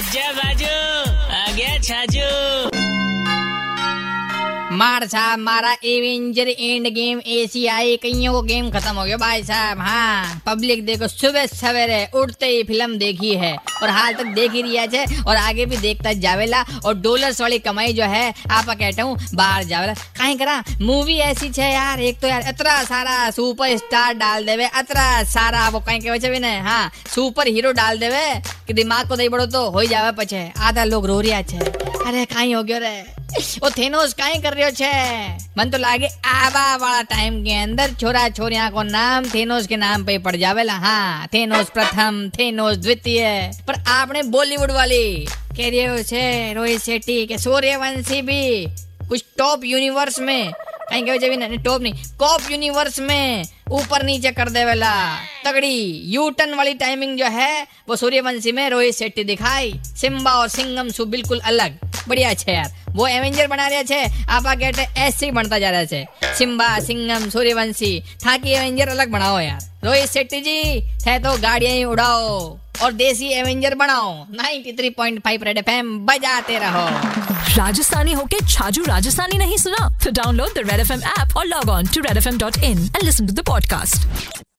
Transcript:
आजा बाजू आ गया छाजू मार साहब मारा एवेंजर एंड गेम एशियाई कईयों को गेम खत्म हो गया। भाई साहब हाँ पब्लिक देखो, सुबह सवेरे उठते ही फ़िल्म देखी है, और हाल तक देख ही रिया है और आगे भी देखता जावेला, और डॉलर्स वाली कमाई जो है, आप कहता हूँ, बाहर जावेला। कहीं करा मूवी ऐसी छे यार, एक तो यार, इतना सारा सुपर स्टार डाल देवे, इतना सारा वो कहीं के वजह भी नहीं हाँ सुपर हीरो डाल देवे, कि दिमाग को दई बड़ो तो हो जावे पछे, आधा लोग रो रिया छे। अरे, कहीं हो गयो रे? ओ थेनोस काई कर रहे छे? मन तो लागे आवा वाला टाइम के अंदर छोरा छोरिया को नाम थेनोस के नाम पे पड़ जावेला। हाँ थेनोस प्रथम, थेनोस द्वितीय। पर आपने बॉलीवुड वाली कह रहे हो छे, रोहित शेट्टी के सूर्यवंशी भी कुछ टॉप यूनिवर्स में, कहीं कहे जब नहीं टॉप नहीं कॉप यूनिवर्स में ऊपर नीचे कर दे वेला तगड़ी यू टर्न वाली टाइमिंग जो है, वो सूर्यवंशी में रोहित शेट्टी दिखाई। सिम्बा और सिंगम सु बिल्कुल अलग। यार। वो एवेंजर बना रहे छे, आप आगे ऐसे ही बनता जा रहा है सिम्बा सिंगम सूर्यवंशी, था कि एवेंजर अलग बनाओ यार। रोहित शेट्टी जी, है तो गाड़ियाँ ही उड़ाओ और देसी एवेंजर बनाओ। 93.5 रेड एफएम बजाते रहो। राजस्थानी होके छाजू राजस्थानी नहीं सुना? तो download the red F M app और log on to in and listen to the podcast